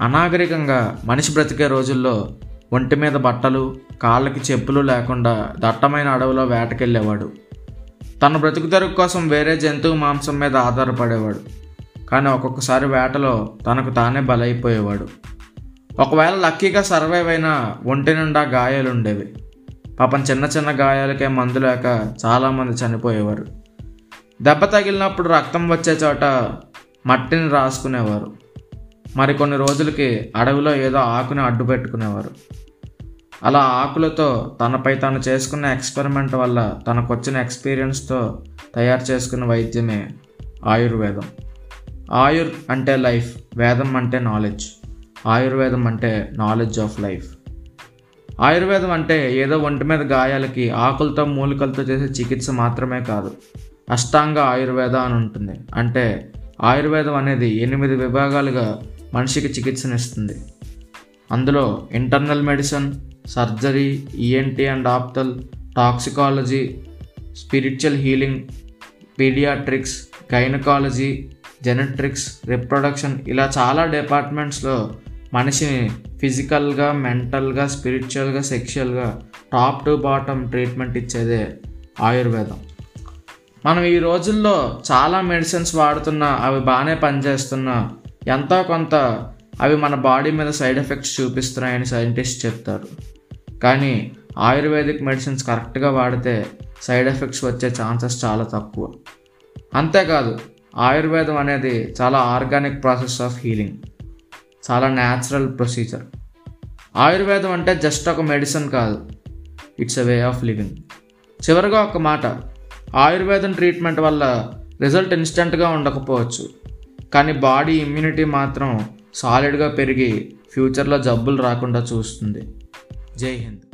అనాగరికంగా మనిషి బ్రతికే రోజుల్లో ఒంటి మీద బట్టలు కాళ్ళకి చెప్పులు లేకుండా దట్టమైన అడవిలో వేటకెళ్ళేవాడు. తన బ్రతుకు కోసం వేరే జంతువు మాంసం మీద ఆధారపడేవాడు. కానీ ఒక్కొక్కసారి వేటలో తనకు తానే బలైపోయేవాడు. ఒకవేళ లక్కీగా సర్వైవ్ అయిన ఒంటి నిండా గాయాలు ఉండేవి పాపం చిన్న చిన్న గాయాలకే మందు లేక చాలామంది చనిపోయేవారు. దెబ్బ తగిలినప్పుడు రక్తం వచ్చే చోట మట్టిని రాసుకునేవారు. మరికొన్ని రోజులకి అడవిలో ఏదో ఆకుని అడ్డు పెట్టుకునేవారు. అలా ఆకులతో తనపై తను చేసుకున్న ఎక్స్పెరిమెంట్ వల్ల తనకొచ్చిన ఎక్స్పీరియన్స్తో తయారు చేసుకున్న వైద్యమే ఆయుర్వేదం. ఆయుర్ అంటే లైఫ్ వేదం అంటే నాలెడ్జ్. ఆయుర్వేదం అంటే నాలెడ్జ్ ఆఫ్ లైఫ్. ఆయుర్వేదం అంటే ఏదో ఒంటి మీద గాయాలకి ఆకులతో మూలికలతో చేసే చికిత్స మాత్రమే కాదు అష్టాంగ ఆయుర్వేద అని ఉంటుంది. అంటే ఆయుర్వేదం అనేది ఎనిమిది విభాగాలుగా మనిషికి చికిత్సనిస్తుంది. అందులో internal medicine surgery ENT and ophthal toxicology spiritual healing paediatrics gynaecology జెనెట్రిక్స్ reproduction ఇలా చాలా డిపార్ట్మెంట్స్లో మనిషిని ఫిజికల్గా మెంటల్గా స్పిరిచువల్గా సెక్షువల్గా టాప్ టు బాటమ్ ట్రీట్మెంట్ ఇచ్చేదే ఆయుర్వేదం. మనం ఈ రోజుల్లో చాలా మెడిసిన్స్ వాడుతున్నా అవి బాగానే పనిచేస్తున్నా ఎంతో కొంత అవి మన బాడీ మీద సైడ్ ఎఫెక్ట్స్ చూపిస్తున్నాయని సైంటిస్ట్ చెప్తారు. కానీ ఆయుర్వేదిక్ మెడిసిన్స్ కరెక్ట్గా వాడితే సైడ్ ఎఫెక్ట్స్ వచ్చే ఛాన్సెస్ చాలా తక్కువ. అంతేకాదు ఆయుర్వేదం అనేది చాలా ఆర్గానిక్ ప్రాసెస్ ఆఫ్ హీలింగ్. చాలా న్యాచురల్ ప్రొసీజర్. ఆయుర్వేదం అంటే జస్ట్ ఒక మెడిసిన్ కాదు it's a way of living. చివరిగా ఒక మాట ఆయుర్వేదం ట్రీట్మెంట్ వల్ల రిజల్ట్ ఇన్స్టెంట్గా ఉండకపోవచ్చు. కానీ బాడీ ఇమ్యూనిటీ మాత్రం సాలిడ్గా పెరిగి ఫ్యూచర్లో జబ్బులు రాకుండా చూస్తుంది. జై హింద్.